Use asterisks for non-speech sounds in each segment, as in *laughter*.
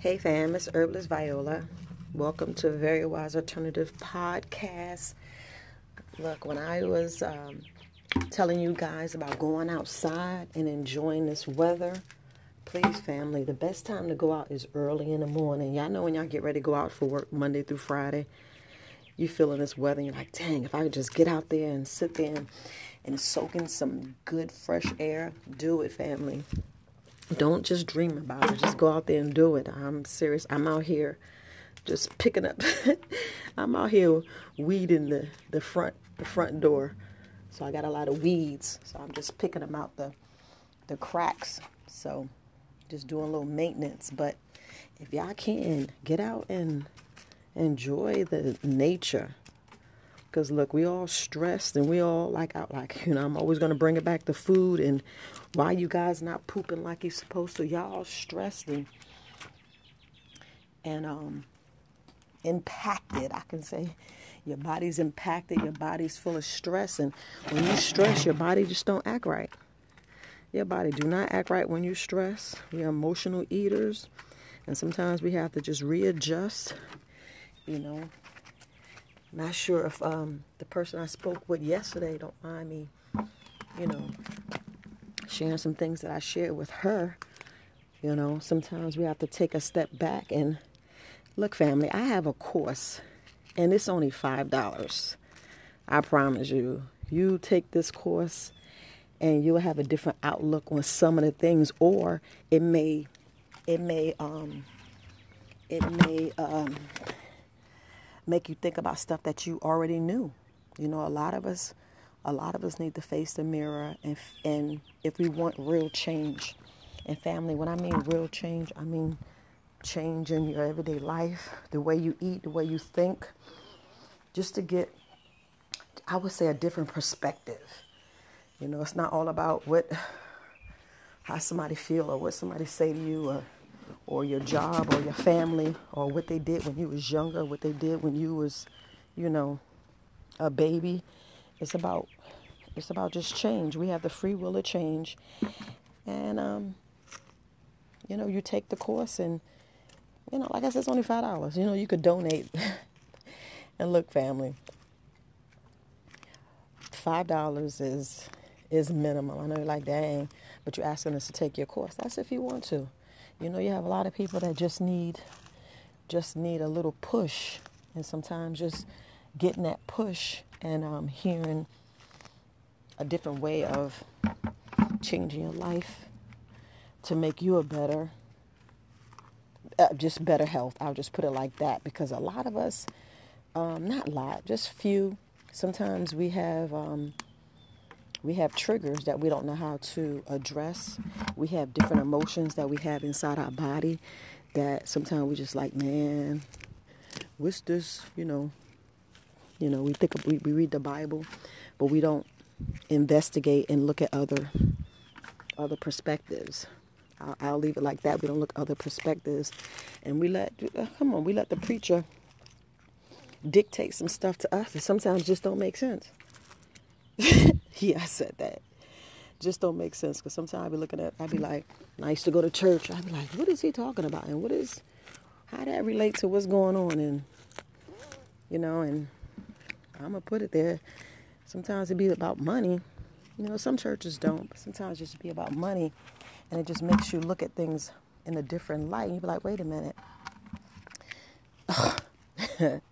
Hey fam, it's Herbalist Viola. Welcome to Very Wise Alternative Podcast. Look, when I was um, telling you guys about going outside and enjoying this weather, please, family, the best time to go out is early in the morning. Y'all know when y'all get ready to go out for work Monday through Friday, you feeling this weather, and you're like, dang, if I could just get out there and sit there and, and soak in some good fresh air, do it, family. Don't just dream about it. Just go out there and do it. I'm serious. I'm out here just picking up. *laughs* I'm out here weeding the, the front the front door. So I got a lot of weeds. So I'm just picking them out the the cracks. So just doing a little maintenance. But if y'all can get out and enjoy the nature. Because look, we all stressed and we all like out like, you know, I'm always gonna bring it back to food and why you guys not pooping like you're supposed to. Y'all stressed and and um impacted, I can say. Your body's impacted, your body's full of stress, and when you stress, your body just don't act right. Your body do not act right when you stress. We're emotional eaters, and sometimes we have to just readjust. You know, not sure if um, the person I spoke with yesterday don't mind me, you know, sharing some things that I shared with her. You know, sometimes we have to take a step back and look, family. I have a course and it's only $5. I promise you. You take this course and you'll have a different outlook on some of the things or it may it may um it may um make you think about stuff that you already knew. You know, a lot of us a lot of us need to face the mirror and and if we want real change and family, when I mean real change, I mean change in your everyday life, the way you eat, the way you think, just to get, I would say, a different perspective. You know, it's not all about what, how somebody feel or what somebody say to you or, or your job or your family or what they did when you was younger, what they did when you was, you know, a baby. It's about, it's about just change. We have the free will of change, and um, you know, you take the course and you know, like I said, it's only five dollars. You know, you could donate. *laughs* and look, family, five dollars is is minimum. I know you're like, dang, but you're asking us to take your course. That's if you want to. You know, you have a lot of people that just need just need a little push, and sometimes just getting that push and um, hearing a different way of changing your life to make you a better uh, just better health. I'll just put it like that because a lot of us, um, not a lot, just few. Sometimes we have um, we have triggers that we don't know how to address. We have different emotions that we have inside our body that sometimes we just like, man, what's this? You know, you know, we think we, we read the Bible, but we don't investigate and look at other other perspectives. I'll, I'll leave it like that. We don't look other perspectives, and we let uh, come on, we let the preacher dictate some stuff to us that sometimes just don't make sense. *laughs* *laughs* yeah, I said that. Just don't make sense because sometimes I be looking at, I be like, I used to go to church. I be like, what is he talking about, and what is, how that relate to what's going on, and you know, and I'm gonna put it there. Sometimes it be about money. You know, some churches don't, but sometimes it just be about money and it just makes you look at things in a different light. And you be like, wait a minute. *laughs*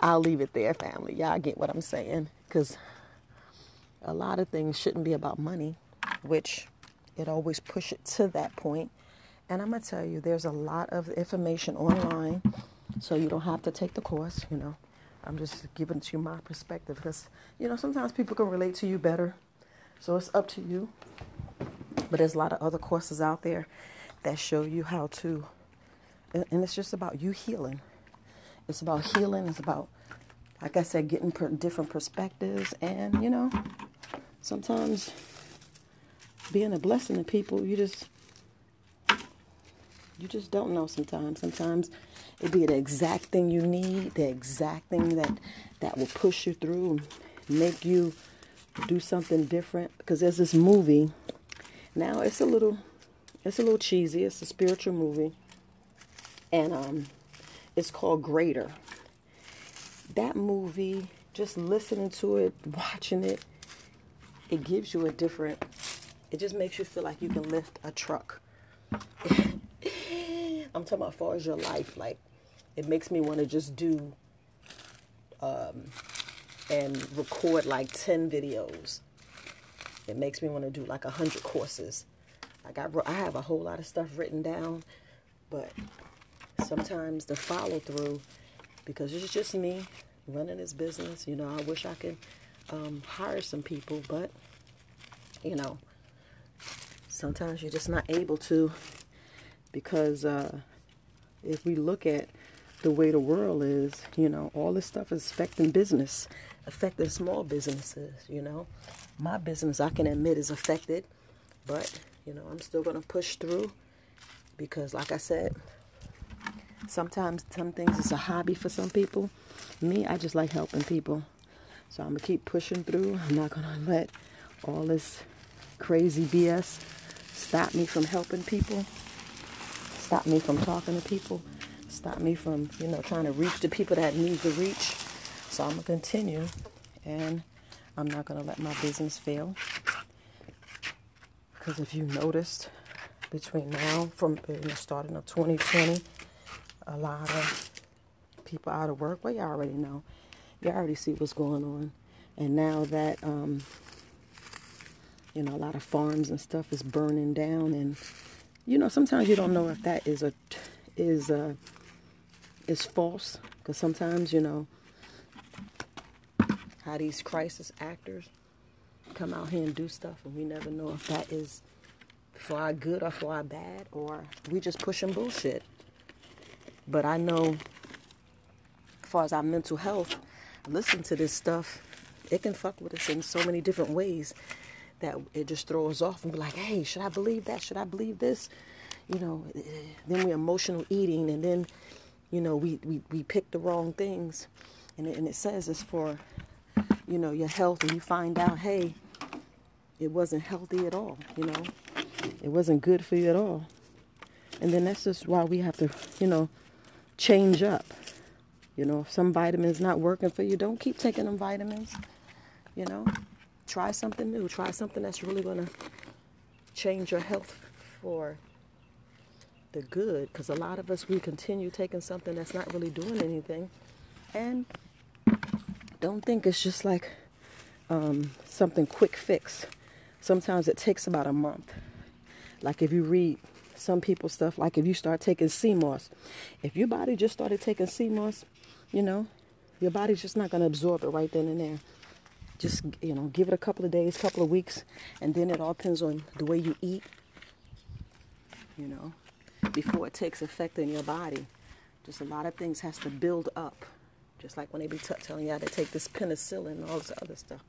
I'll leave it there, family. Y'all get what I'm saying. Because a lot of things shouldn't be about money, which it always push it to that point. And I'm to tell you, there's a lot of information online, so you don't have to take the course, you know. I'm just giving to you my perspective because, you know, sometimes people can relate to you better. So it's up to you. But there's a lot of other courses out there that show you how to, and it's just about you healing. It's about healing. It's about, like I said, getting different perspectives, and you know, sometimes being a blessing to people. You just, you just don't know. Sometimes, sometimes it be the exact thing you need, the exact thing that that will push you through, make you do something different. Because there's this movie now it's a little It's a little cheesy. It's a spiritual movie, and um, it's called Greater. That movie, just listening to it, watching it, it gives you a different. It just makes you feel like you can lift a truck. *laughs* I'm talking about as far as your life, like it makes me want to just do um, and record like 10 videos. It makes me want to do like 100 courses. I, I have a whole lot of stuff written down, but sometimes the follow through, because it's just me running this business, you know, I wish I could um, hire some people, but, you know, sometimes you're just not able to because uh, if we look at the way the world is, you know, all this stuff is affecting business, affecting small businesses, you know. My business, I can admit, is affected, but, you know, I'm still going to push through because, like I said, sometimes some things is a hobby for some people. Me, I just like helping people. So I'm going to keep pushing through. I'm not going to let all this crazy BS stop me from helping people, stop me from talking to people stop me from, you know, trying to reach the people that need to reach. So I'm going to continue and I'm not going to let my business fail. Because if you noticed, between now from uh, you know, starting of 2020, a lot of people out of work. Well, you already know. You already see what's going on. And now that, um, you know, a lot of farms and stuff is burning down. And, you know, sometimes you don't know if that is a, is a, is false because sometimes you know how these crisis actors come out here and do stuff and we never know if that is for our good or for our bad or we just pushing bullshit but i know as far as our mental health listen to this stuff it can fuck with us in so many different ways that it just throws us off and be like hey should i believe that should i believe this you know then we're emotional eating and then you know, we, we, we pick the wrong things. And it, and it says it's for, you know, your health. And you find out, hey, it wasn't healthy at all, you know. It wasn't good for you at all. And then that's just why we have to, you know, change up. You know, if some vitamins not working for you, don't keep taking them vitamins. You know, try something new. Try something that's really going to change your health for the good because a lot of us we continue taking something that's not really doing anything and don't think it's just like um, something quick fix sometimes it takes about a month like if you read some people stuff like if you start taking sea moss if your body just started taking sea moss you know your body's just not going to absorb it right then and there just you know give it a couple of days couple of weeks and then it all depends on the way you eat you know before it takes effect in your body. Just a lot of things has to build up. Just like when they be t- telling y'all to take this penicillin and all this other stuff.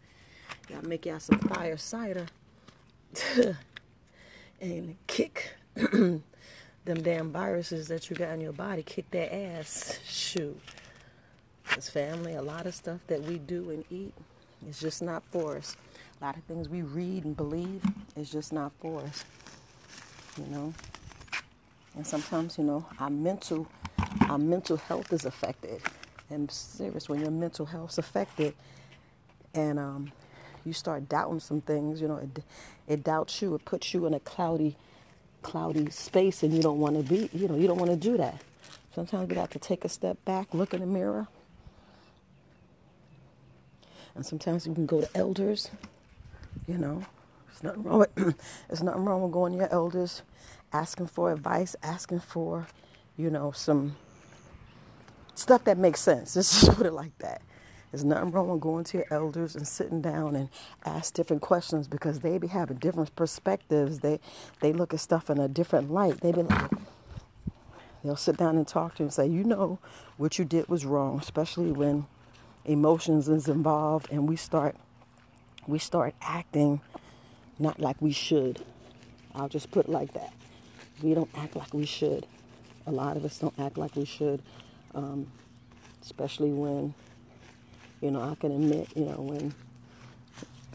Y'all make y'all some fire cider *laughs* and kick *clears throat* them damn viruses that you got in your body, kick their ass. Shoot. This family, a lot of stuff that we do and eat is just not for us. A lot of things we read and believe is just not for us. You know? And sometimes, you know, our mental, our mental health is affected. And serious, when your mental health's affected, and um, you start doubting some things, you know, it, it doubts you. It puts you in a cloudy, cloudy space, and you don't want to be, you know, you don't want to do that. Sometimes we have to take a step back, look in the mirror, and sometimes you can go to elders. You know, there's nothing wrong with, *clears throat* nothing wrong with going to your elders asking for advice, asking for, you know, some stuff that makes sense. *laughs* Just put it like that. There's nothing wrong with going to your elders and sitting down and ask different questions because they be having different perspectives. They they look at stuff in a different light. They be like, they'll sit down and talk to you and say, you know, what you did was wrong, especially when emotions is involved and we start we start acting not like we should. I'll just put it like that we don't act like we should. A lot of us don't act like we should, um, especially when, you know, I can admit, you know, when,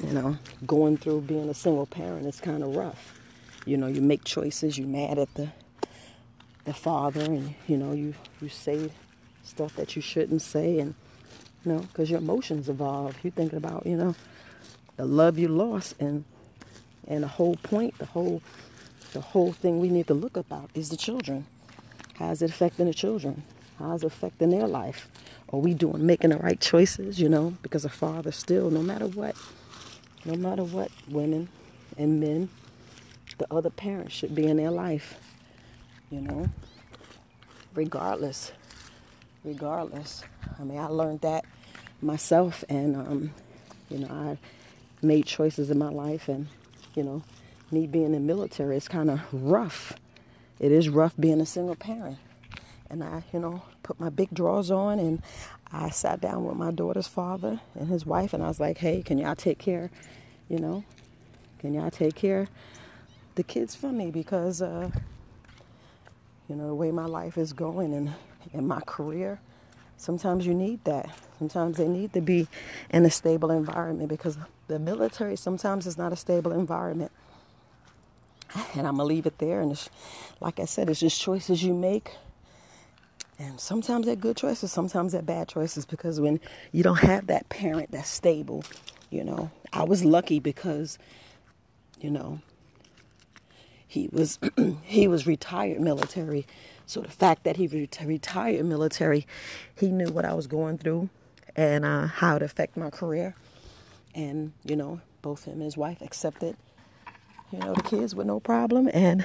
you know, going through being a single parent is kind of rough. you know, you make choices, You're mad at the the father and you know, you you say stuff that you shouldn't say and you know, because your emotions evolve. You're thinking about, you know, the love you lost and and the whole point, the whole the whole thing we need to look about is the children. How's it affecting the children? How's it affecting their life? Are we doing making the right choices, you know? Because a father still, no matter what, no matter what, women and men, the other parent should be in their life, you know, regardless. Regardless. I mean, I learned that myself, and, um, you know, I made choices in my life, and, you know, me being in the military is kind of rough. It is rough being a single parent. And I, you know, put my big drawers on and I sat down with my daughter's father and his wife and I was like, hey, can y'all take care, you know, can y'all take care the kids for me because, uh, you know, the way my life is going and, in my career, sometimes you need that. Sometimes they need to be in a stable environment because the military sometimes is not a stable environment. And I'm going to leave it there. And like I said, it's just choices you make and sometimes they're good choices, sometimes they're bad choices because when you don't have that parent that's stable, you know, I was lucky because, you know, he was *clears throat* he was retired military. So the fact that he retired military, he knew what I was going through and uh, how it affected my career. And you know, both him and his wife accepted, you know, the kids with no problem. And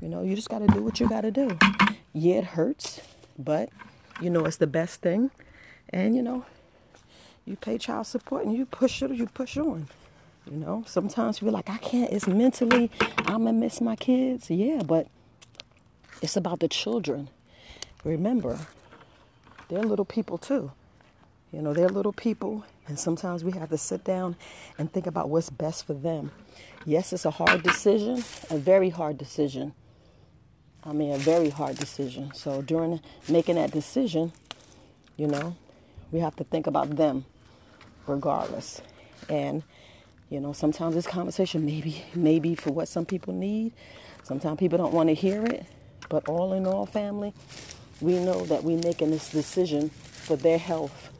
you know, you just got to do what you got to do yeah, it hurts, but you know it's the best thing. And you know, you pay child support and you push it you push on. You know, sometimes you feel like I can't. It's mentally I'm gonna miss my kids. Yeah, but it's about the children. Remember, they're little people too. You know, they're little people, and sometimes we have to sit down and think about what's best for them. Yes, it's a hard decision, a very hard decision. I mean, a very hard decision. So during making that decision, you know, we have to think about them regardless. And, you know, sometimes this conversation maybe maybe for what some people need. Sometimes people don't want to hear it. But all in all, family, we know that we're making this decision for their health,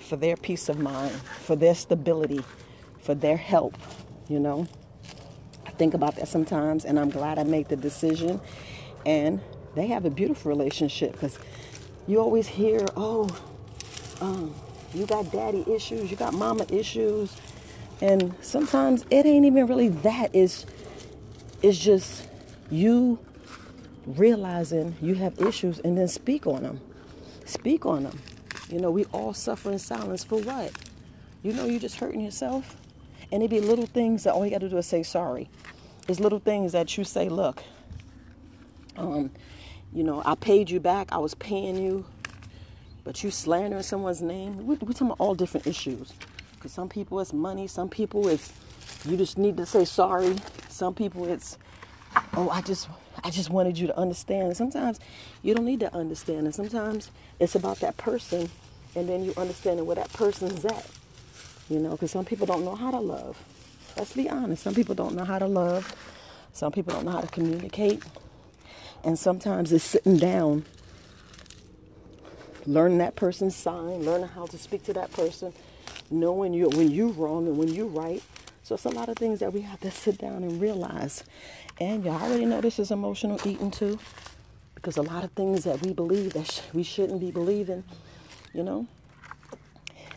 for their peace of mind, for their stability, for their help, you know I think about that sometimes, and I'm glad I made the decision. And they have a beautiful relationship because you always hear, oh, um, you got daddy issues, you got mama issues, and sometimes it ain't even really that. It's it's just you realizing you have issues and then speak on them. Speak on them. You know, we all suffer in silence for what? You know, you're just hurting yourself. And it be little things that all you got to do is say sorry. It's little things that you say, look, um, you know, I paid you back, I was paying you, but you slandering someone's name. We're, we're talking about all different issues. Because some people it's money, some people it's you just need to say sorry. Some people it's oh I just I just wanted you to understand. Sometimes you don't need to understand, and sometimes it's about that person, and then you understanding where that person's at. You know, because some people don't know how to love. Let's be honest. Some people don't know how to love. Some people don't know how to communicate. And sometimes it's sitting down, learning that person's sign, learning how to speak to that person, knowing you when you're wrong and when you're right. So it's a lot of things that we have to sit down and realize. And y'all already know this is emotional eating too, because a lot of things that we believe that sh- we shouldn't be believing, you know.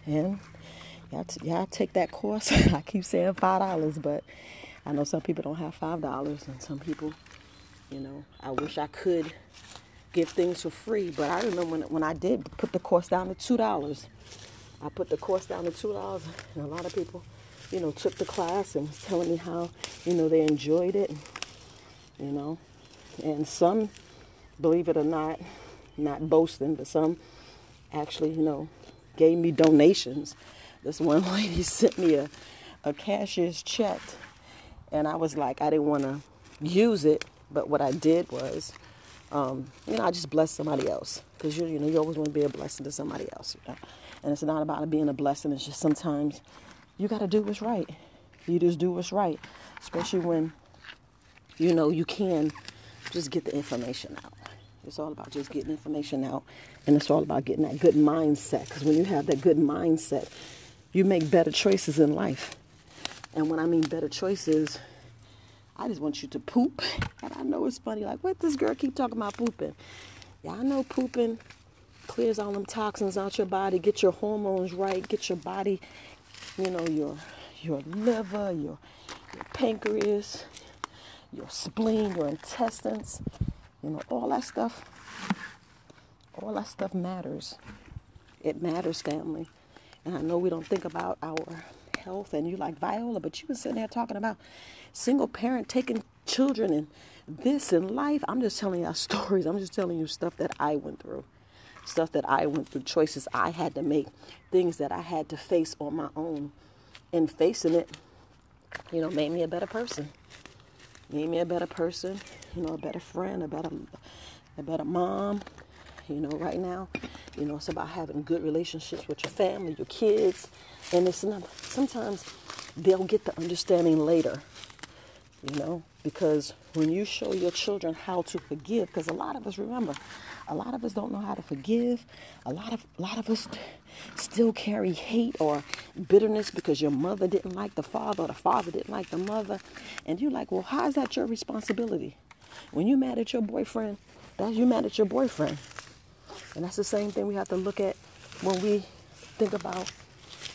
And Y'all, t- y'all take that course. *laughs* I keep saying five dollars, but I know some people don't have five dollars, and some people, you know, I wish I could give things for free. But I remember when when I did put the course down to two dollars. I put the course down to two dollars, and a lot of people, you know, took the class and was telling me how, you know, they enjoyed it. You know, and some, believe it or not, not boasting, but some actually, you know, gave me donations this one *laughs* lady sent me a, a cashier's check, and I was like, I didn't want to use it, but what I did was, um, you know, I just blessed somebody else because you, you know, you always want to be a blessing to somebody else, you know? and it's not about being a blessing. It's just sometimes you got to do what's right. You just do what's right, especially when you know, you can just get the information out. It's all about just getting information out, and it's all about getting that good mindset. Because when you have that good mindset, you make better choices in life. And when I mean better choices, I just want you to poop. And I know it's funny, like, what this girl keep talking about pooping? Yeah, I know pooping clears all them toxins out your body, get your hormones right, get your body, you know, your your liver, your, your pancreas, your spleen, your intestines, you know, all that stuff. All that stuff matters. It matters, family. And I know we don't think about our health and you like Viola, but you was sitting there talking about single parent taking children and this in life. I'm just telling you *laughs* stories. I'm just telling you stuff that I went through. Stuff that I went through, choices I had to make, things that I had to face on my own. And facing it, you know, made me a better person. Made me a better person, you know, a better friend, a better a better mom. You know, right now, you know, it's about having good relationships with your family, your kids, and it's not sometimes they'll get the understanding later you know because when you show your children how to forgive because a lot of us remember a lot of us don't know how to forgive. A lot of a lot of us still carry hate or bitterness because your mother didn't like the father or the father didn't like the mother. And you're like well how is that your responsibility? When you're mad at your boyfriend that's you mad at your boyfriend. And that's the same thing we have to look at when we think about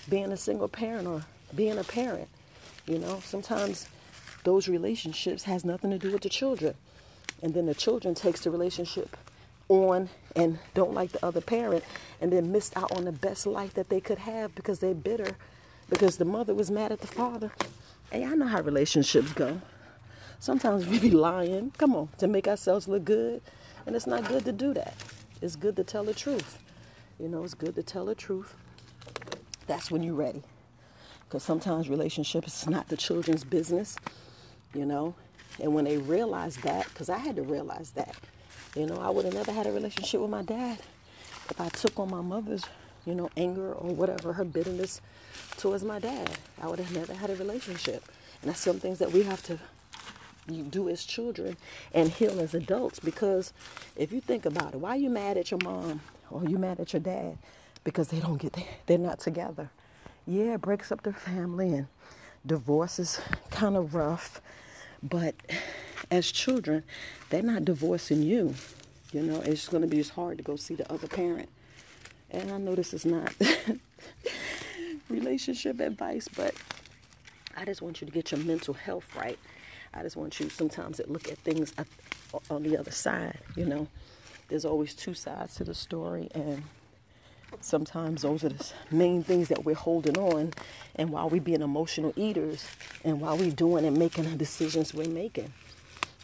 being a single parent or being a parent you know? Sometimes those relationships has nothing to do with the children. And then the children takes the relationship on and don't like the other parent and then missed out on the best life that they could have because they're bitter because the mother was mad at the father. And I know how relationships go. Sometimes we be lying, come on, to make ourselves look good. And it's not good to do that. It's good to tell the truth. You know, it's good to tell the truth. That's when you're ready. Because sometimes relationships is not the children's business you know. And when they realize that, because I had to realize that, you know, I would have never had a relationship with my dad if I took on my mother's, you know, anger or whatever, her bitterness towards my dad. I would have never had a relationship. And that's some things that we have to do as children and heal as adults because if you think about it, why are you mad at your mom or you mad at your dad? Because they don't get *laughs* they're not together. Yeah, it breaks up their family and divorce is kind of rough but as children, they're not divorcing you. You know, it's going to be just hard to go see the other parent. And I know this is not *laughs* relationship advice, but I just want you to get your mental health right. I just want you sometimes to look at things on the other side. You know, there's always two sides to the story, and sometimes those are the main things that we're holding on and while we're being emotional eaters and while we're doing and making the decisions we're making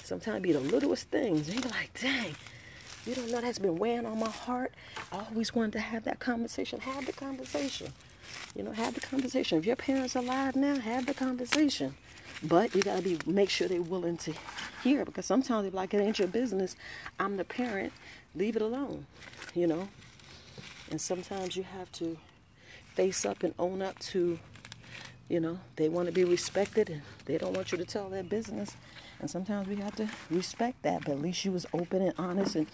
sometimes be the littlest things. And you're like dang you don't know that's been weighing on my heart. I always wanted to have that conversation. Have the conversation. You know have the conversation. If your parents are alive now have the conversation. But you gotta be make sure they're willing to hear because sometimes they're like it ain't your business. I'm the parent. Leave it alone you know? And sometimes you have to face up and own up to, you know, they want to be respected and they don't want you to tell their business. And sometimes we have to respect that. But at least you was open and honest and,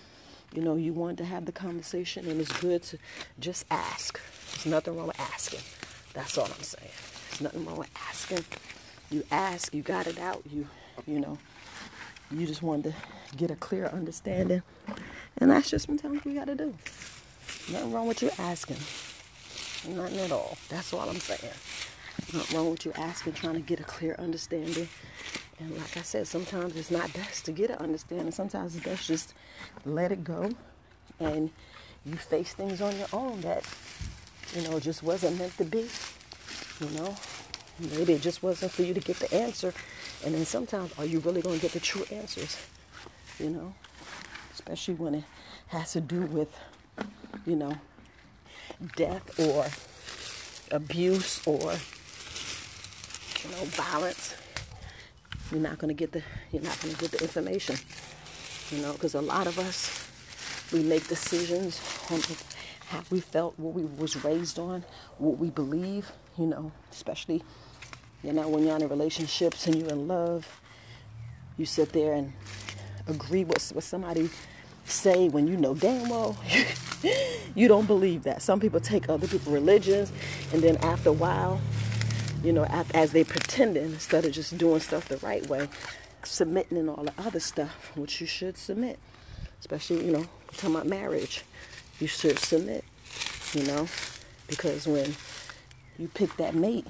you know, you wanted to have the conversation and it's good to just ask. There's nothing wrong with asking. That's all I'm saying. There's nothing wrong with asking. You ask, you got it out, you, you know, you just wanted to get a clear understanding. And that's just sometimes we got to do. Nothing wrong with you asking. Nothing at all. That's all I'm saying. Nothing wrong with you asking, trying to get a clear understanding. And like I said, sometimes it's not best to get an understanding. Sometimes it's best just let it go and you face things on your own that, you know, just wasn't meant to be. You know, maybe it just wasn't for you to get the answer. And then sometimes, are you really going to get the true answers? You know, especially when it has to do with you know, death or abuse or you know violence you're not going to get the you're not going to get the information you know because a lot of us we make decisions on how we felt what we was raised on what we believe you know especially you know when you're in relationships and you're in love you sit there and agree with what somebody say when you know damn well *laughs* you don't believe that. Some people take other people's religions, and then after a while, you know, as they pretending instead of just doing stuff the right way, submitting and all the other stuff, which you should submit, especially you know, talking about marriage, you should submit, you know, because when you pick that mate,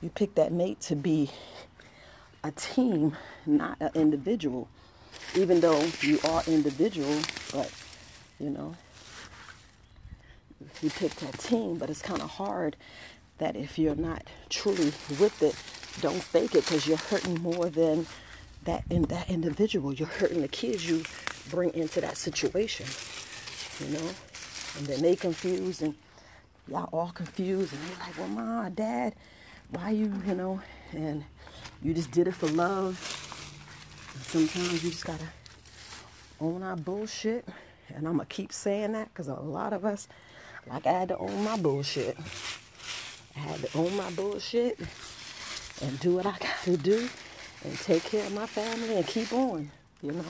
you pick that mate to be a team, not an individual. Even though you are individual, but you know, you pick that team, but it's kind of hard that if you're not truly with it, don't fake it because you're hurting more than that in that individual. You're hurting the kids you bring into that situation, you know, and then they confused and y'all all confused and they're like, well, mom, dad, why you, you know, and you just did it for love sometimes you just gotta own our bullshit. And I'm gonna keep saying that because a lot of us, like I had to own my bullshit. I had to own my bullshit and do what I *laughs* gotta do and take care of my family and keep on, you know?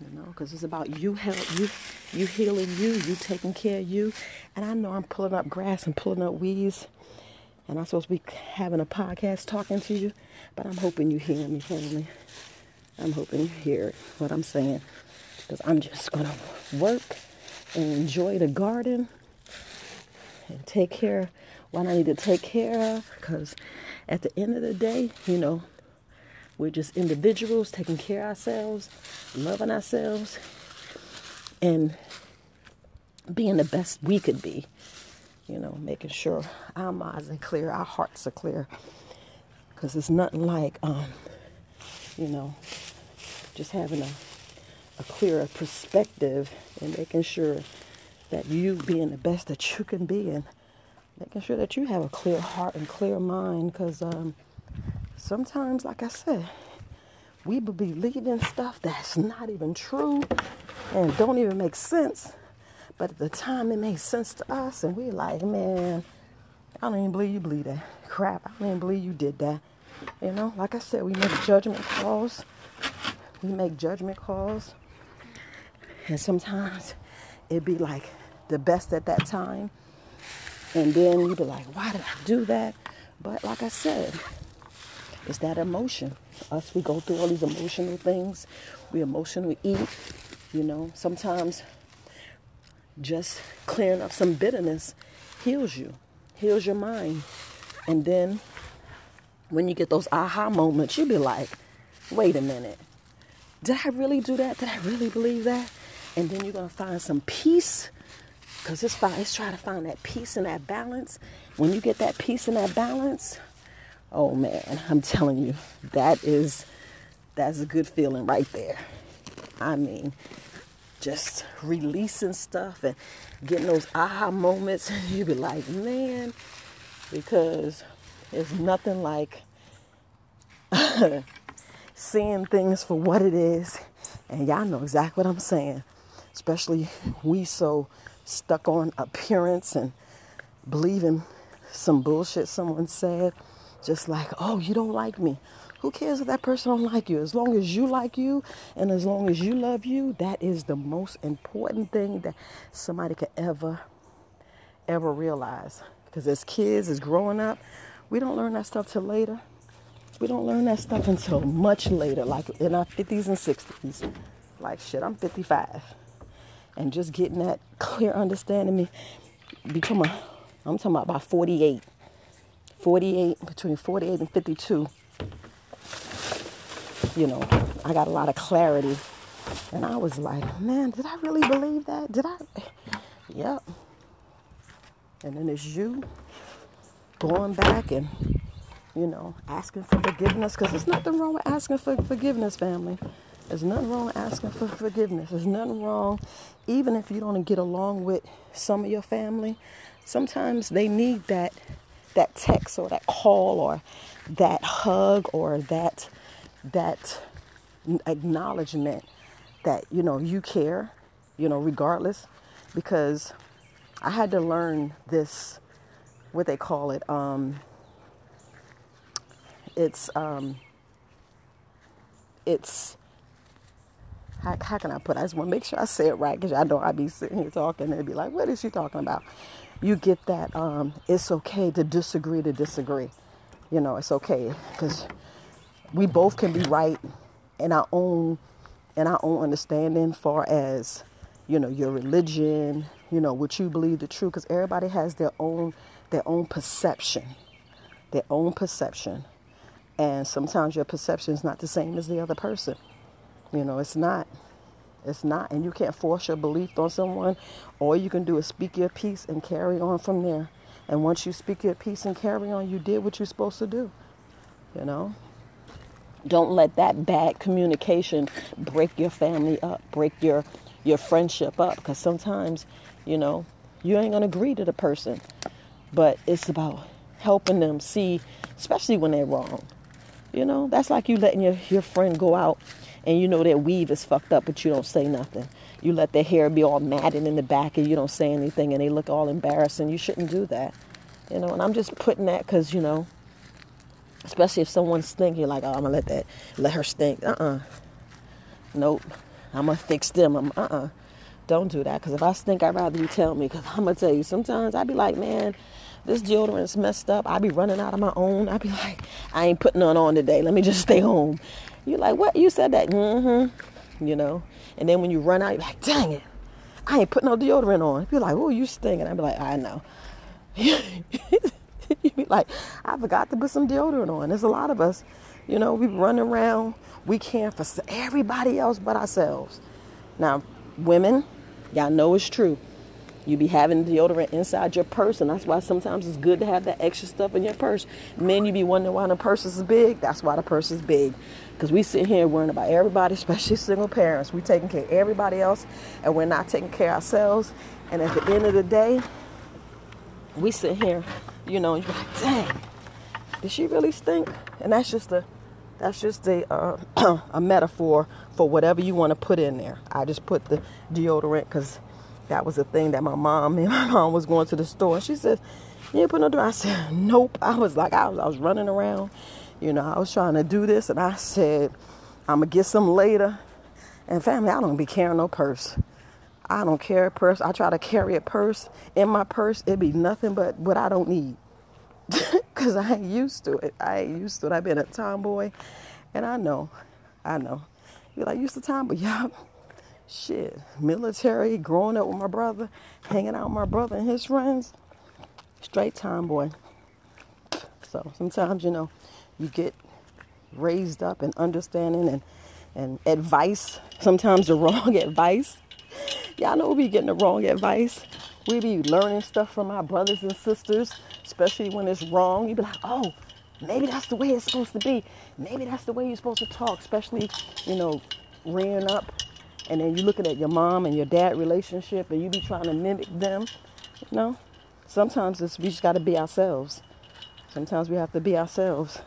You know, because it's about you help you you healing you, you taking care of you. And I know I'm pulling up grass and pulling up weeds. And I'm supposed to be having a podcast talking to you, but I'm hoping you hear me, family. I'm hoping you hear what I'm saying because I'm just to work and enjoy the garden and take care what I need to take care of because at the end of the day, you know, we're just individuals taking care of ourselves, loving ourselves, and being the best we could be. You know, making sure our minds are clear, our hearts are clear. Because it's nothing like, um, you know, just having a, a clearer perspective and making sure that you being the best that you can be and making sure that you have a clear heart and clear mind because um, sometimes like i said we be believing stuff that's not even true and don't even make sense. But at the time it made sense to us and we're like man i don't even believe you believe that. Crap i don't even believe you did that. You know like i said we make judgment calls. We make judgment calls, and sometimes it'd be like the best at that time, and then you'd be like, why did I do that? But like I said, it's that emotion. Us, we go through all these emotional things. We emotionally eat, you know. Sometimes just clearing up some bitterness heals you, heals your mind. And then when you get those aha moments, you be like, wait a minute, did I really do that? Did I really believe that? And then you're going to find some peace because it's, it's trying to find that peace and that balance. When you get that peace and that balance, oh man, I'm telling you, that is that's a good feeling right there. I mean, just releasing stuff and getting those aha moments, *laughs* you be like, man, because it's nothing like *laughs* seeing things for what it is. And y'all know exactly what I'm saying. Especially we so stuck on appearance and believing some bullshit someone said. Just like, oh, you don't like me. Who cares if that person don't like you? As long as you like you and as long as you love you, that is the most important thing that somebody could ever, ever realize. Because as kids, as growing up, we don't learn that stuff till later. We don't learn that stuff until much later, like in our 50s and 60s. Like, shit, I'm 55. And just getting that clear understanding me, become a, I'm talking about, about 48. 48, between 48 and 52. You know, I got a lot of clarity. And I was like, man, did I really believe that? Did I? Yep. And then it's you going back and you know, asking for forgiveness because there's nothing wrong with asking for forgiveness, family. There's nothing wrong asking for forgiveness. There's nothing wrong, even if you don't get along with some of your family. Sometimes they need that that text or that call or that hug or that that acknowledgement that you know you care, you know, regardless. Because I had to learn this, what they call it. Um, it's um, it's how, how can I put it? I just want to make sure I say it right because I know I'd be sitting here talking and be like, what is she talking about? You get that um, it's okay to disagree to disagree. You know, it's okay because we both can be right in our own in our own understanding far as you know your religion you know what you believe the truth because everybody has their own their own perception their own perception and sometimes your perception is not the same as the other person you know it's not it's not and you can't force your belief on someone. All you can do is speak your piece and carry on from there. And once you speak your piece and carry on you did what you're supposed to do you know? Don't let that bad communication break your family up break your your friendship up because sometimes you know you ain't gonna agree to the person. But it's about helping them see especially when they're wrong you know? That's like you letting your, your friend go out and you know their weave is fucked up but you don't say nothing you let their hair be all matted in the back and you don't say anything and they look all embarrassed and you shouldn't do that you know and i'm just putting that because you know especially if someone's thinking like oh i'm gonna let that let her stink uh-uh nope I'm gonna fix them. I'm uh-uh. Don't do that. Cause if I stink, I'd rather you tell me. Cause *laughs* I'm gonna tell you. Sometimes I'd be like, man, this deodorant's messed up. I be running out of my own. I'd be like, I ain't putting none on today. Let me just stay home. You're like, what? You said that? Mm-hmm. You know. And then when you run out, you're like, dang it, I ain't putting no deodorant on. You're like, oh, you stinking. I'd be like, I know. *laughs* you be like, I forgot to put some deodorant on. There's a lot of us, you know, we run around we care for everybody else but ourselves. Now, women, y'all know it's true. You be having deodorant inside your purse, and that's why sometimes it's good to have that extra stuff in your purse. Men, you be wondering why the purse is big. That's why the purse is big. Because we sit here worrying about everybody, *laughs* especially single parents. We taking care of everybody else, and we're not taking care of ourselves. And at the end of the day, we sit here, you know, and you're like, dang, did she really stink? And that's just a that's just a uh, *clears throat* a metaphor for whatever you want to put in there. I just put the deodorant because that was a thing that my mom and *laughs* my mom was going to the store. She said, "You ain't put no deodorant." I said, "Nope." I was like, I was, I was running around, you know, I was trying to do this, and I said, "I'm gonna get some later." And family, I don't be carrying no purse. I don't carry a purse. I try to carry a purse in my purse. It be nothing but what I don't need. *laughs* because I ain't used to it. I ain't used to it. I've been a tomboy, and I know, I know. You're like used to tomboy, *laughs* yeah. Shit, military, growing up with my brother, hanging out with my brother and his friends, straight tomboy. So sometimes you know, you get raised up and understanding and and advice. Sometimes the *laughs* wrong advice. Y'all know we be getting the wrong advice. We be learning stuff from our brothers and sisters especially when it's wrong. You be like, oh, maybe that's the way it's supposed to be. Maybe that's the way you're supposed to talk, especially, you know, rearing up. And then you're looking at your mom and your dad relationship and you be trying to mimic them. You know, sometimes we just got to be ourselves. Sometimes we have to be ourselves.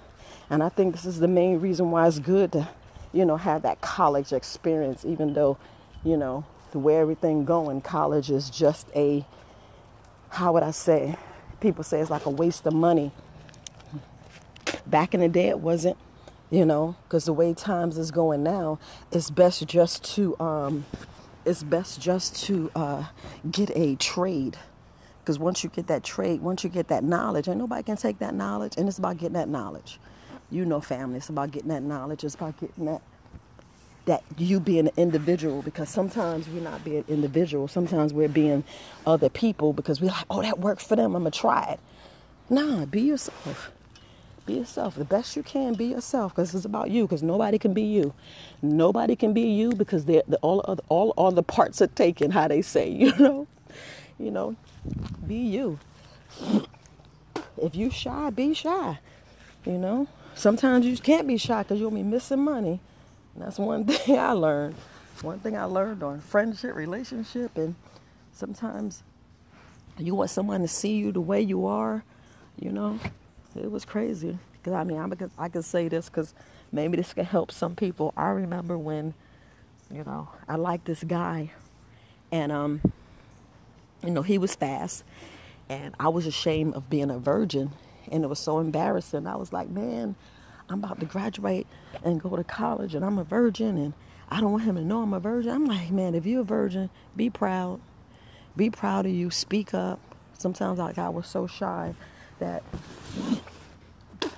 And I think this is the main reason why it's good to, you know, have that college experience, even though, you know, the way everything going, college is just a, how would I say, people say it's like a waste of money. Back in the day, it wasn't, you know, because the way times is going now, it's best just to, um, it's best just to uh, get a trade. Because once you get that trade, once you get that knowledge, and nobody can take that knowledge, and it's about getting that knowledge. You know, family, it's about getting that knowledge. It's about getting that that you being an individual because sometimes we're not being individual. Sometimes we're being other people because we're like, oh, that worked for them. I'm to try it. Nah, be yourself. Be yourself. The best you can, be yourself because it's about you because nobody can be you. Nobody can be you because they're, the, all, all, all the parts are taken, how they say, *laughs* you know? You know, be you. If you shy, be shy. You know, sometimes you can't be shy because you'll be missing money. That's one *laughs* thing I learned. One thing I learned on friendship, relationship, and sometimes you want someone to see you the way you are. You know, it was crazy. Because I mean, I can, I can say this because maybe this can help some people. I remember when, you know, I liked this guy, and um, you know, he was fast, and I was ashamed of being a virgin, and it was so embarrassing. I was like, man, I'm about to graduate and go to college and I'm a virgin and I don't want him to know I'm a virgin. I'm like, man, if you're a virgin, be proud. Be proud of you. Speak up. Sometimes like I was so shy that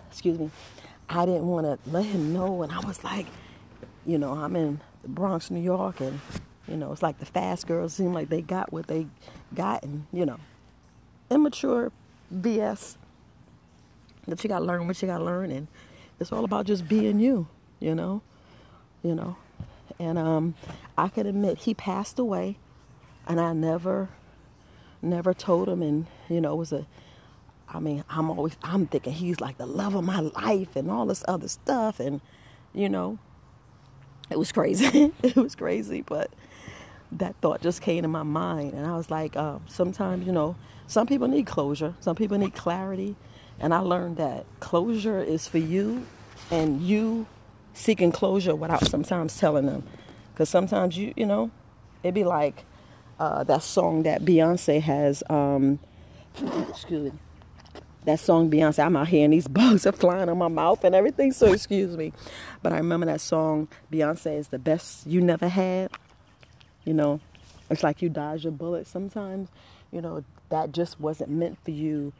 excuse me, I didn't want to let him know and I was like, you know, I'm in the Bronx, New York and you know, it's like the fast girls seem like they got what they got and, you know, immature BS. That you gotta learn what you gotta learn and it's all about just being you, you know. You know. And um I can admit he passed away and I never never told him and you know it was a I mean, I'm always I'm thinking he's like the love of my life and all this other stuff and you know it was crazy. *laughs* it was crazy, but that thought just came to my mind and I was like, uh, sometimes, you know, some people need closure, some people need clarity, and I learned that closure is for you and you seeking closure without sometimes telling them. Because sometimes you, you know, it'd be like uh, that song that Beyonce has. Um, *clears throat* excuse me. That song Beyonce, I'm out here and these *laughs* bugs are flying on my mouth and everything, so excuse me. But I remember that song, Beyonce is the best you never had. You know, it's like you dodge a bullet sometimes. You know, that just wasn't meant for you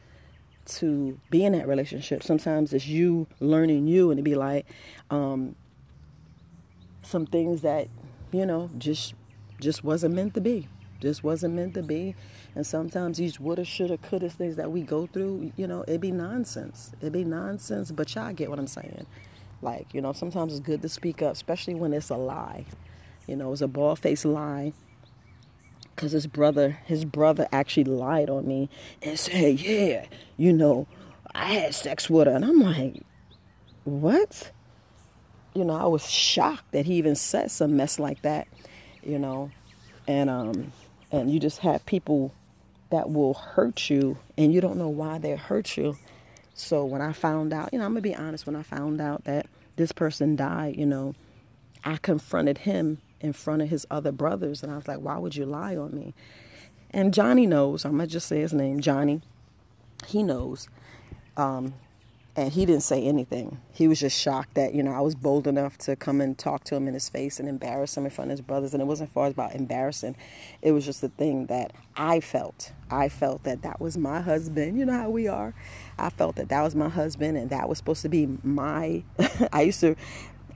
to be in that relationship. Sometimes it's you learning you, and it'd be like um, some things that you know just just wasn't meant to be. Just wasn't meant to be. And sometimes these woulda, shoulda, coulda things that we go through, you know, it'd be nonsense. It'd be nonsense, but y'all get what I'm saying. Like, you know, sometimes it's good to speak up, especially when it's a lie. You know, it's a bald faced lie because his brother his brother actually lied on me and said yeah you know i had sex with her and i'm like what you know i was shocked that he even said some mess like that you know and um and you just have people that will hurt you and you don't know why they hurt you so when i found out you know i'm gonna be honest when i found out that this person died you know i confronted him in front of his other brothers. And I was like, why would you lie on me? And Johnny knows. I'm going to just say his name, Johnny. He knows. Um, and he didn't say anything. He was just shocked that, you know, I was bold enough to come and talk to him in his face and embarrass him in front of his brothers. And it wasn't far about embarrassing. It was just the thing that I felt. I felt that that was my husband. You know how we are. I felt that that was my husband and that was supposed to be my. *laughs* I used to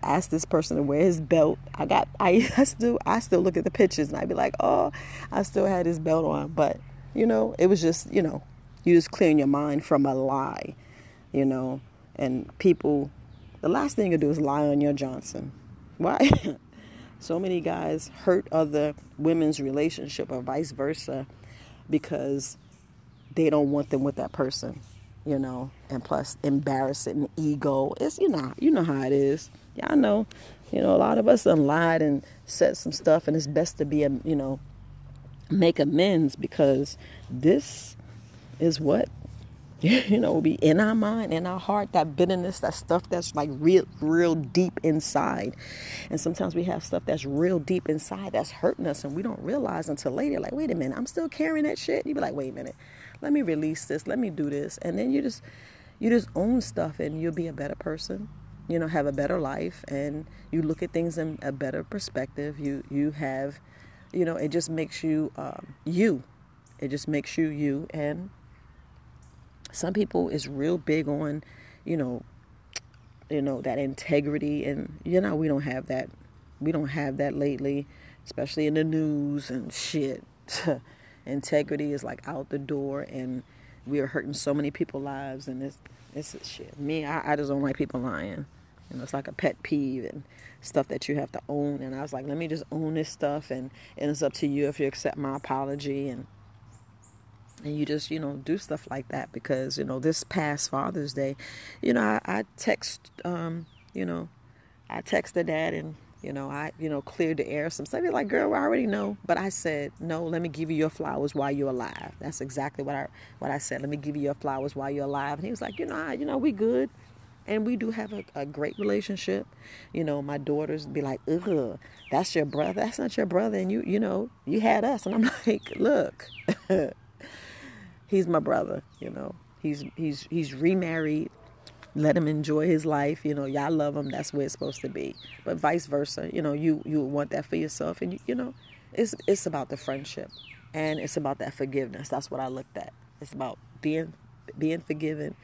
ask this person to wear his belt. I got I, *laughs* I still I still look at the pictures and I'd be like, oh, I still had his belt on. But, you know, it was just, you know, you just clearing your mind from a lie, you know. And people the last thing you do is lie on your Johnson. Why? *laughs* so many guys hurt other women's relationship or vice versa because they don't want them with that person, you know, and plus embarrassing ego. It's you know, you know how it is y'all know, you know, a lot of us done lied and said some stuff, and it's best to be, a, you know, make amends because this is what *laughs* you know be in our mind in our heart that bitterness that stuff that's like real real deep inside. And sometimes we have stuff that's real deep inside that's hurting us and we don't realize until later like wait a minute i'm still carrying that shit. You be like wait a minute let me release this let me do this. And then you just you just own stuff and you'll be a better person you know have a better life and you look at things in a better perspective. You you have you know it just makes you um, you. It just makes you you and some people is real big on you know you know that integrity and you know we don't have that we don't have that lately especially in the news and shit *laughs* integrity is like out the door and we are hurting so many people's lives and it's it's shit. Me, I, I just don't like people lying. You know, it's like a pet peeve and stuff that you have to own. And I was like, let me just own this stuff, and, and it's up to you if you accept my apology and and you just you know do stuff like that because you know this past Father's Day, you know I, I text um you know I texted dad and you know I you know cleared the air some stuff. Like, girl, I already know, but I said no. Let me give you your flowers while you're alive. That's exactly what I what I said. Let me give you your flowers while you're alive. And he was like, you know, I, you know, we good and we do have a, a, great relationship. You know, my daughters be like, "Ugh, that's your brother. That's not your brother." And you, you know, you had us, and I'm *laughs* like, "Look, *laughs* he's my brother. You know, he's he's he's remarried. let him enjoy his life. You know, y'all love him. That's where it's supposed to be. But vice versa, you know, you you want that for yourself, and you, you know, it's it's about the friendship, and it's about that forgiveness. That's what I looked at. It's about being being forgiven,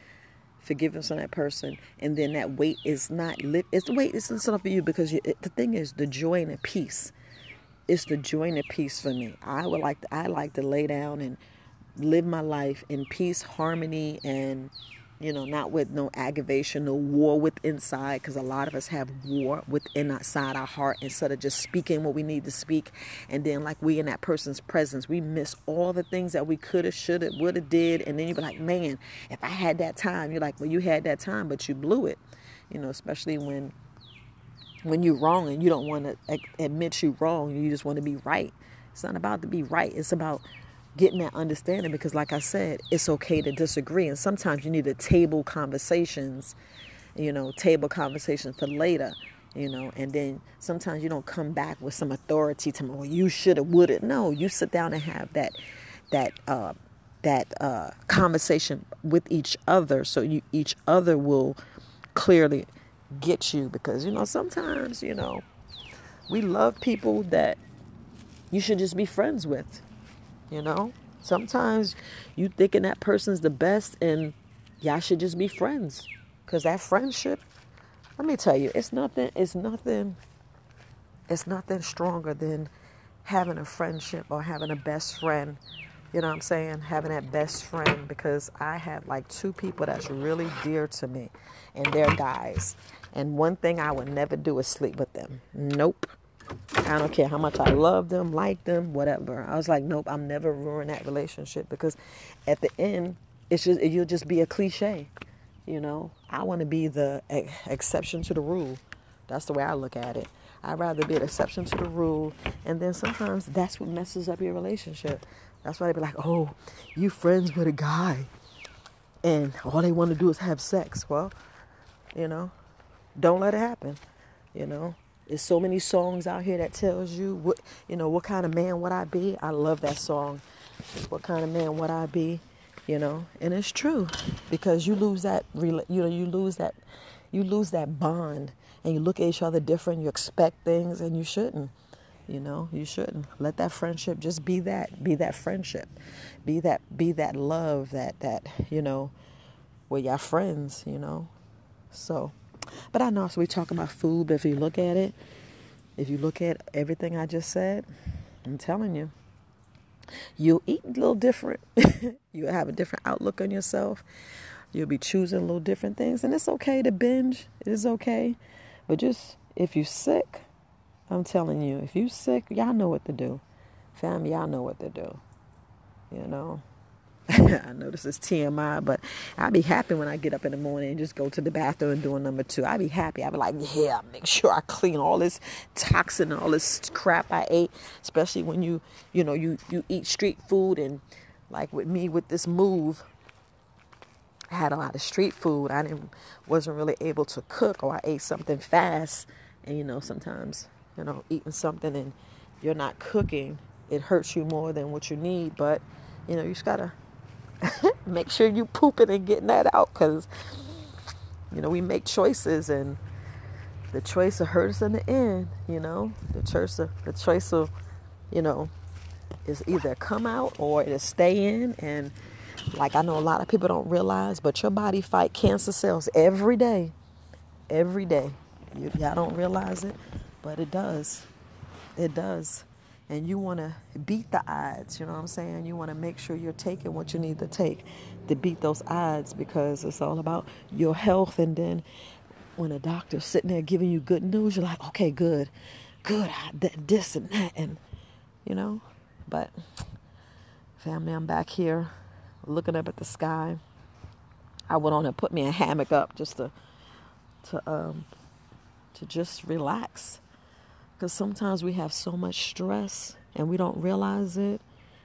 forgiveness on that person, and then that weight is not lit. It's the weight is not for you because you, it, the thing is the joy and the peace. It's the joy and the peace for me. I would like to, I like to lay down and live my life in peace, harmony, and you know, not with no aggravation, no war with inside, because a lot of us have war within outside our heart instead of just speaking what we need to speak. And then, like we in that person's presence, we miss all the things that we could have, should have, would have did. And then you be like, man, if I had that time, you're like, well, you had that time, but you blew it. You know, especially when when you're wrong and you don't want to admit you're wrong, you just want to be right. It's not about to be right. It's about getting that understanding because like I said, it's okay to disagree and sometimes you need to table conversations, you know, table conversations for later, you know, and then sometimes you don't come back with some authority to me, well you should have would have. No, you sit down and have that that uh that uh conversation with each other so you each other will clearly get you because you know sometimes, you know, we love people that you should just be friends with you know, sometimes you thinking that person's the best and y'all should just be friends. Cause that friendship, let me tell you, it's nothing, it's nothing, it's nothing stronger than having a friendship or having a best friend. You know what I'm saying? Having that best friend because I have like two people that's really dear to me and they're guys. And one thing I would never do is sleep with them. Nope. I don't care how much I love them, like them, whatever. I was like, nope, I'm never ruin that relationship because at the end, it's just you'll just be a cliche. You know, I want to be the exception to the rule. That's the way I look at it. I'd rather be an exception to the rule, and then sometimes that's what messes up your relationship. That's why they be like, "Oh, you friends with a guy, and all they want to do is have sex." Well, you know, don't let it happen. You know, there's so many songs out here that tells you what you know what kind of man would I be. I love that song. What kind of man would I be? You know, and it's true because you lose that you know you lose that you lose that bond and you look at each other different. You expect things and you shouldn't. You know, you shouldn't let that friendship just be that. Be that friendship. Be that. Be that love. That that you know, where y'all friends. You know, so but I know so we talking about food, but if you look at it, if you look at everything I just said, I'm telling you, you'll eat a little different. *laughs* you'll have a different outlook on yourself. You'll be choosing a little different things. And it's okay to binge. It is okay. But just if you're sick, I'm telling you, if you're sick, y'all know what to do. Fam, y'all know what to do. You know, *laughs* I know this is TMI, but I'd be happy when I get up in the morning and just go to the bathroom and do a number two. I'd be happy. I'd be like, yeah, make sure I clean all this toxin and all this crap I ate, especially when you, you know, you, you eat street food and like with me with this move, I had a lot of street food. I didn't wasn't really able to cook or I ate something fast. And you know, sometimes, you know, eating something and you're not cooking, it hurts you more than what you need, but you know, you just gotta *laughs* make sure you pooping and getting that out because you know we make choices and the choice hurt us in the end you know? The choice of, the choice of you know is either come out or it'll stay in and like i know a lot of people don't realize but your body fight cancer cells every day every day. Y'all don't realize it but it does. It does and you want to beat the odds, you know what I'm saying? You want to make sure you're taking what you need to take to beat those odds because it's all about your health. And then when a doctor's sitting there giving you good news, you're like, okay, good, good, this and that, and you know. But family, I'm back here looking up at the sky. I went on and put me a hammock up just to to um to just relax because sometimes we have so much stress and we don't realize it.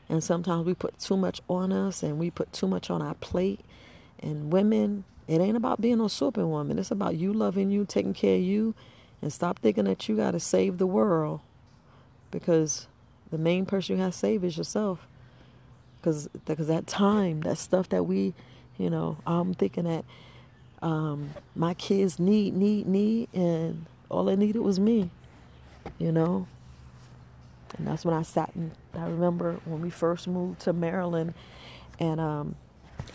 And sometimes we put too much on us and we put too much on our plate. And women, it ain't about being a superwoman. It's about you loving you, taking care of you, and stop thinking that you got to save the world. Because the main person you have to save is yourself. Because because that time, that stuff that we, you know, I'm thinking that um, my kids need, need, need, and all they needed was me, you know. And that's when I sat and I remember when we first moved to Maryland, and um,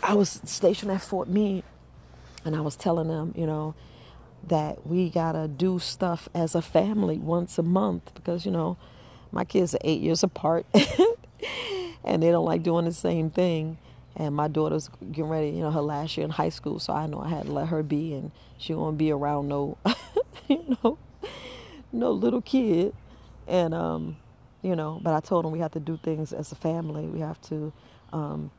I was stationed at Fort Meade, and I was telling them, you know, that we gotta do stuff as a family once a month because you know my kids are eight years apart *laughs* and they don't like doing the same thing and my daughter's getting ready you know her last year in high school so i know i had to let her be and she won't be around no *laughs* you know no little kid and um you know but i told them we have to do things as a family we have to um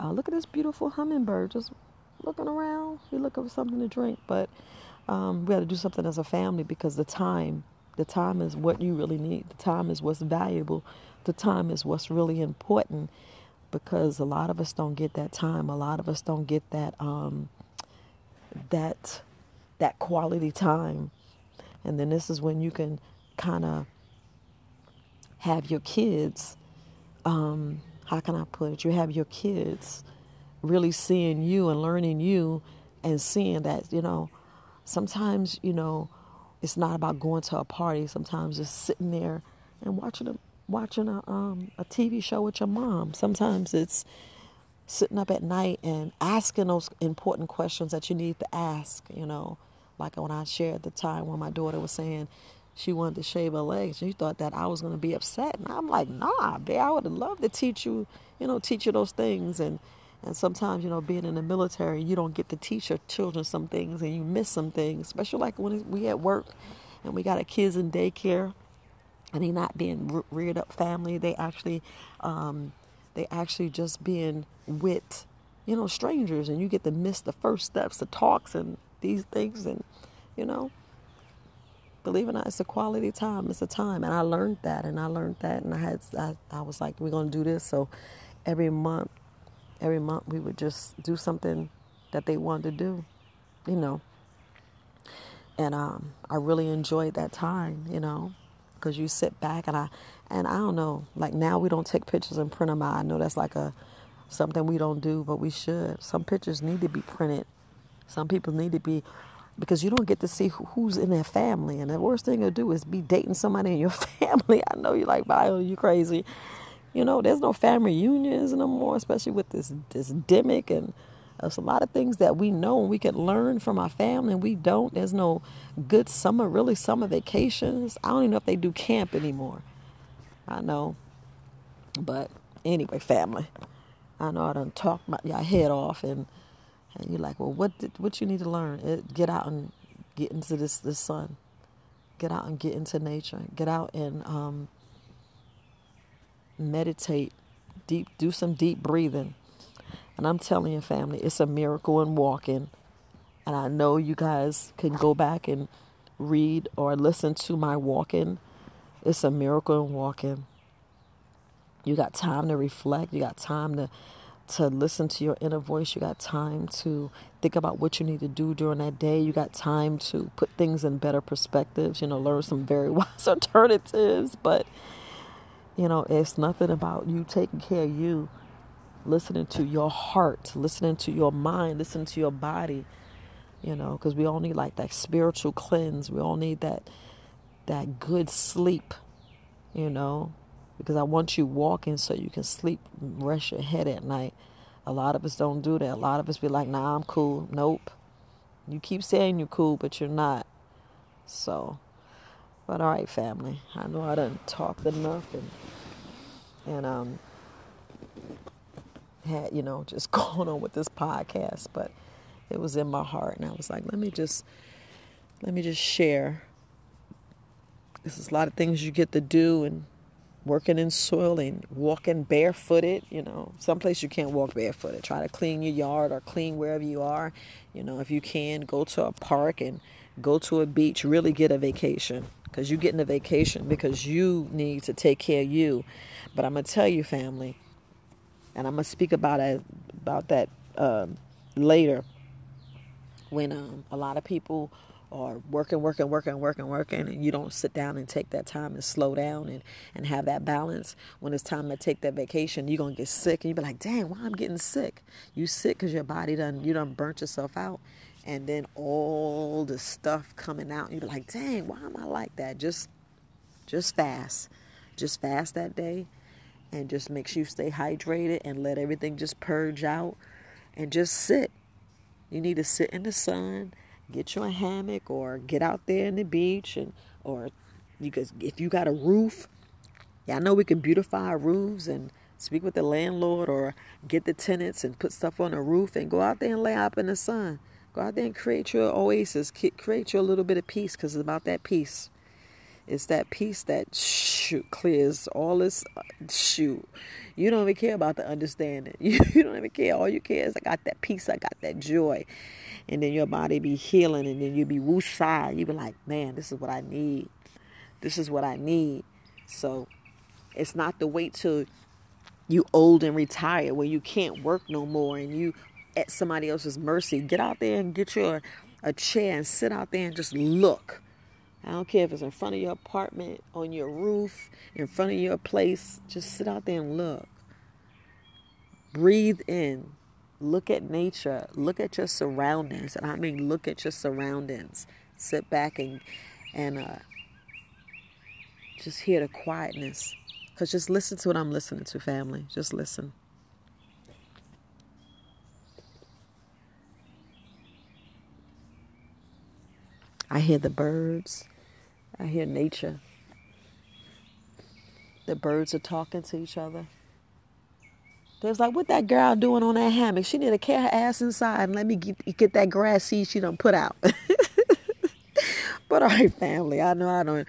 uh, look at this beautiful hummingbird just looking around. He looking for something to drink, but um, we had to do something as a family because the time, the time is what you really need. The time is what's valuable. The time is what's really important because a lot of us don't get that time. A lot of us don't get that um, that that quality time. And then this is when you can kind of have your kids. Um, how can I put it? You have your kids really seeing you and learning you and seeing that, you know, sometimes, you know, it's not about going to a party. Sometimes just sitting there and watching a watching a um, a TV show with your mom. Sometimes it's sitting up at night and asking those important questions that you need to ask. You know, like when I shared the time when my daughter was saying she wanted to shave her legs, she thought that I was going to be upset, and I'm like, Nah, babe, I would have loved to teach you, you know, teach you those things and and sometimes, you know, being in the military, you don't get to teach your children some things and you miss some things, especially like when we at work and we got our kids in daycare and they not being reared up family. They actually, um, they actually just being with, you know, strangers and you get to miss the first steps, the talks and these things. And, you know, believe it or not, it's a quality time. It's a time. And I learned that and I learned that. And I had, I, I was like, we're going to do this. So every month, every month we would just do something that they wanted to do, you know. And um, I really enjoyed that time, you know, because you sit back and I, and I don't know, like now we don't take pictures and print them out. I know that's like a something we don't do, but we should. Some pictures need to be printed. Some people need to be because you don't get to see who's in their family. And the worst thing to do is be dating somebody in your *laughs* family. I know you're like, Bio, you crazy. You know, there's no family reunions no more, especially with this this demic and there's a lot of things that we know and we could learn from our family and we don't. There's no good summer, really summer vacations. I don't even know if they do camp anymore. I know. But anyway, family. I know I done talked my your head off and and you're like, well, what did, what you need to learn? It, get out and get into this this sun. Get out and get into nature. Get out and um, meditate, deep, do some deep breathing. And I'm telling you, family, it's a miracle in walking. And I know you guys can go back and read or listen to my walking. It's a miracle in walking. You got time to reflect. You got time to to listen to your inner voice. You got time to think about what you need to do during that day. You got time to put things in better perspectives, you know, learn some very *laughs* wise alternatives. But you know, it's nothing about you taking care of you, listening to your heart, listening to your mind, listening to your body, you know, because we all need like that spiritual cleanse. We all need that that good sleep, you know, because I want you walking so you can sleep, rest your head at night. A lot of us don't do that. A lot of us be like, nah, I'm cool. Nope. You keep saying you're cool, but you're not. So but all right, family. I know I done talked enough and and um had you know just *laughs* going on with this podcast, but it was in my heart, and I was like, let me just let me just share. This is a lot of things you get to do, and working in soil and walking barefooted. You know, someplace you can't walk barefooted. Try to clean your yard or clean wherever you are. You know, if you can, go to a park and go to a beach. Really get a vacation because you're getting a vacation because you need to take care of you. But I'm gonna tell you, family, and I'm gonna speak about it, about that um, later. When um, a lot of people or working, working, working, working, working, and you don't sit down and take that time and slow down and, and have that balance, when it's time to take that vacation, you're gonna get sick and you be like, dang, why I'm getting sick? You sick because your body done you done burnt yourself out. And then all the stuff coming out, you be like, dang, why am I like that? Just just fast. Just fast that day and just make sure you stay hydrated and let everything just purge out and just sit. You need to sit in the sun get you a hammock or get out there in the beach and or you could if you got a roof yeah i know we can beautify our roofs and speak with the landlord or get the tenants and put stuff on the roof and go out there and lay up in the sun. Go out there and create your oasis create your little bit of peace because it's about that peace it's that peace that shoot clears all this shoot you don't even care about the understanding you, *laughs* you don't even care all you care is i got that peace i got that joy and then your body be healing and then you be woosah. You be like, man, this is what I need. This is what I need. So it's not to wait till you old and retire where you can't work no more and you at somebody else's mercy. Get out there and get your a chair and sit out there and just look. I don't care if it's in front of your apartment, on your roof, in front of your place. Just sit out there and look. Breathe in Look at nature. Look at your surroundings. And I mean, look at your surroundings. Sit back and and uh, just hear the quietness. Cause just listen to what I'm listening to, family. Just listen. I hear the birds. I hear nature. The birds are talking to each other. They was like, what that girl doing on that hammock? She need to carry her ass inside and let me get, get that grass seed she done put out. *laughs* but all right, family, I know I don't,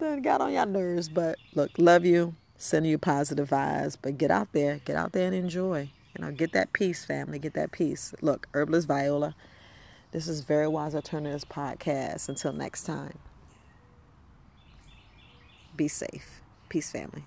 done got on your nerves, but look, love you, sending you positive vibes, but get out there, get out there and enjoy. You know, get that peace, family, get that peace. Look, Herbalist Viola, this is Very Wise Alternatives Podcast. Until next time, be safe. Peace, family.